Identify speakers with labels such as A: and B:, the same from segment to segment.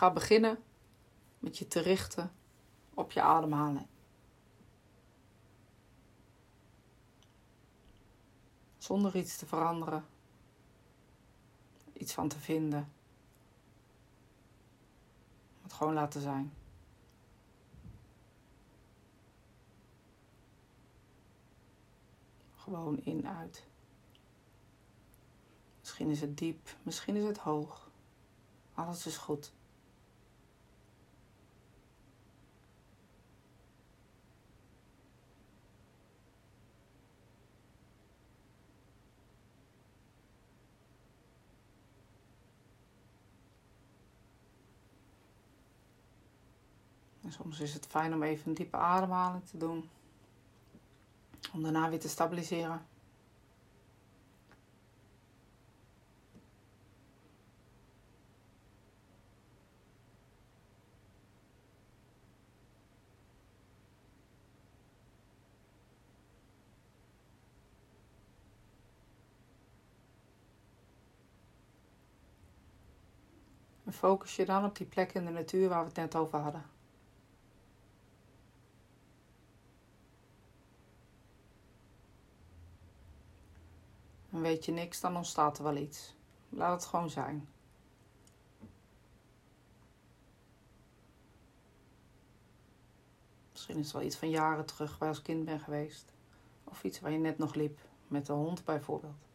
A: ga beginnen met je te richten op je ademhaling. Zonder iets te veranderen, iets van te vinden. Het gewoon laten zijn. Gewoon in, uit. Misschien is het diep, misschien is het hoog. Alles is goed. En soms is het fijn om even een diepe ademhaling te doen. Om daarna weer te stabiliseren. En focus je dan op die plek in de natuur waar we het net over hadden. En weet je niks, dan ontstaat er wel iets. Laat het gewoon zijn. Misschien is het wel iets van jaren terug waar je als kind bent geweest. Of iets waar je net nog liep, met de hond bijvoorbeeld.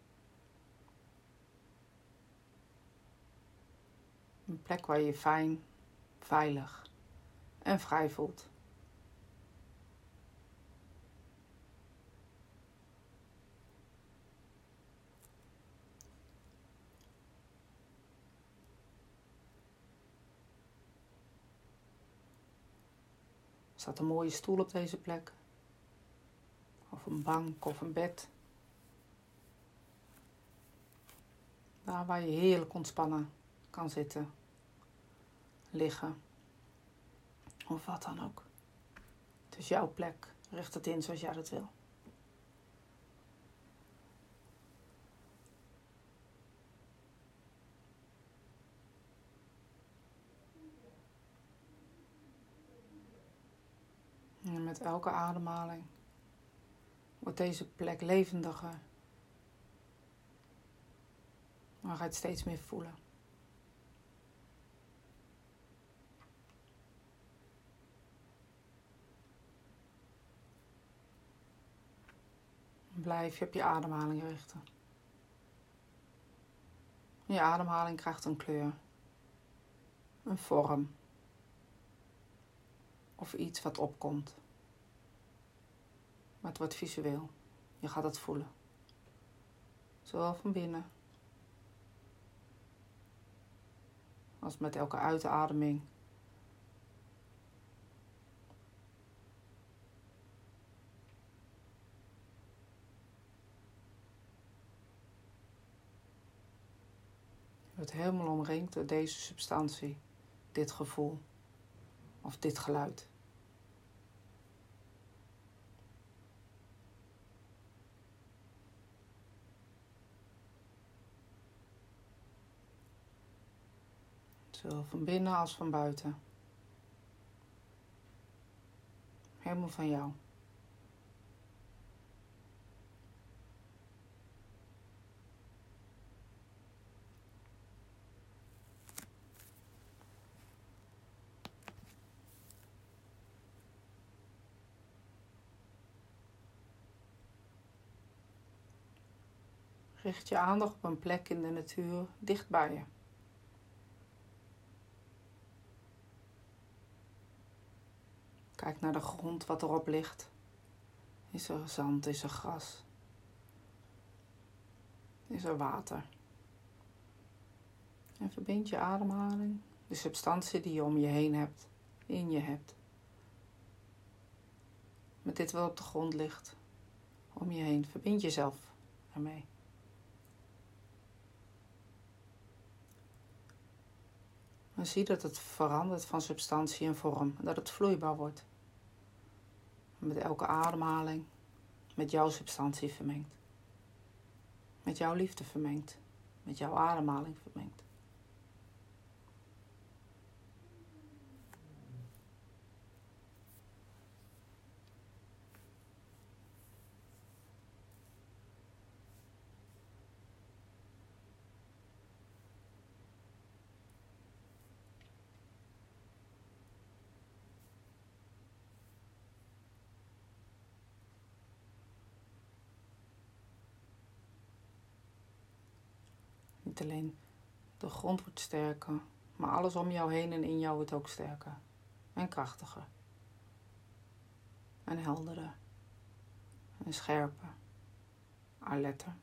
A: Een plek waar je je fijn, veilig en vrij voelt. Staat een mooie stoel op deze plek. Of een bank of een bed. Daar waar je heerlijk ontspannen kan zitten, liggen of wat dan ook. Het is jouw plek. Richt het in zoals jij dat wil. En met elke ademhaling wordt deze plek levendiger. Maar het steeds meer voelen. Blijf je op je ademhaling richten. Je ademhaling krijgt een kleur, een vorm of iets wat opkomt. Maar het wordt visueel. Je gaat het voelen. Zowel van binnen als met elke uitademing wordt helemaal omringd door deze substantie, dit gevoel of dit geluid. Zowel van binnen als van buiten. Helemaal van jou. Richt je aandacht op een plek in de natuur dicht bij je. Kijk naar de grond wat erop ligt. Is er zand, is er gras? Is er water? En verbind je ademhaling, de substantie die je om je heen hebt, in je hebt. Met dit wat op de grond ligt, om je heen. Verbind jezelf ermee. Maar zie dat het verandert van substantie en vorm. Dat het vloeibaar wordt. Met elke ademhaling met jouw substantie vermengt. Met jouw liefde vermengt. Met jouw ademhaling vermengt. Niet alleen de grond wordt sterker, maar alles om jou heen en in jou wordt ook sterker en krachtiger. En helderder en scherper, alerter.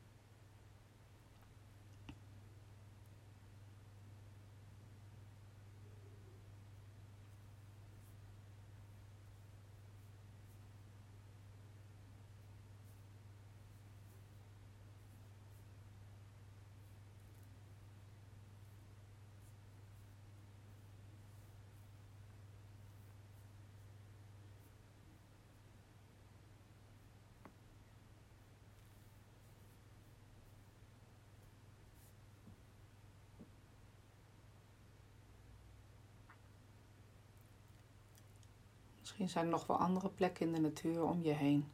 A: Misschien zijn er nog wel andere plekken in de natuur om je heen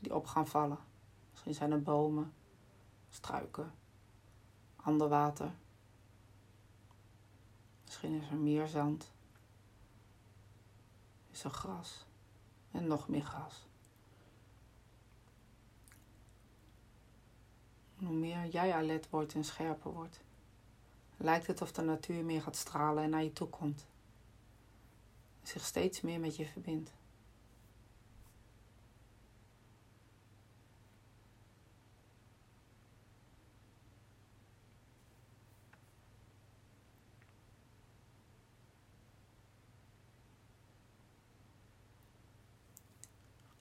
A: die op gaan vallen. Misschien zijn er bomen, struiken, ander water. Misschien is er meer zand. Is er gras en nog meer gras. hoe meer jij alert wordt en scherper wordt, lijkt het of de natuur meer gaat stralen en naar je toe komt zich steeds meer met je verbindt.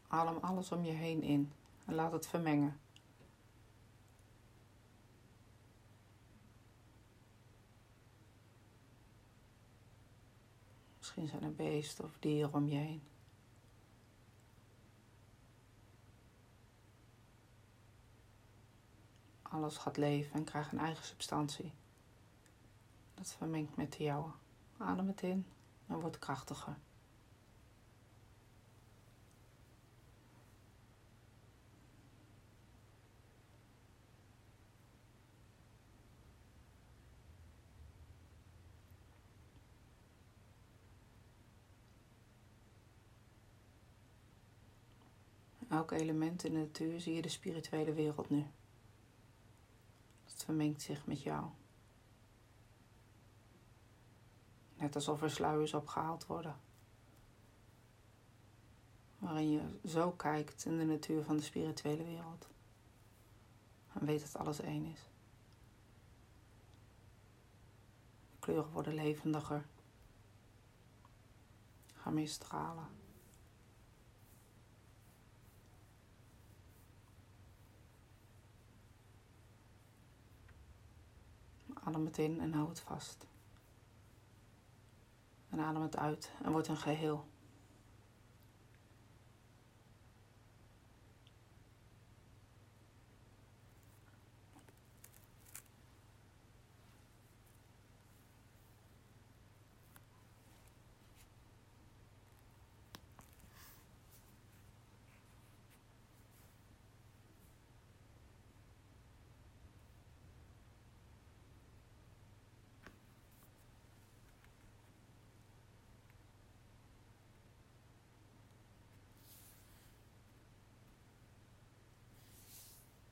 A: Adem alles om je heen in en laat het vermengen. Misschien zijn er beesten of dieren om je heen. Alles gaat leven en krijgt een eigen substantie. Dat vermengt met de jouwe. Adem het in en wordt krachtiger. Elk element in de natuur zie je de spirituele wereld nu. Het vermengt zich met jou. Net alsof er sluiers opgehaald worden. Waarin je zo kijkt in de natuur van de spirituele wereld. En weet dat alles één is. De kleuren worden levendiger. Gaan meer stralen. Adem het in en hou het vast. En adem het uit en wordt een geheel.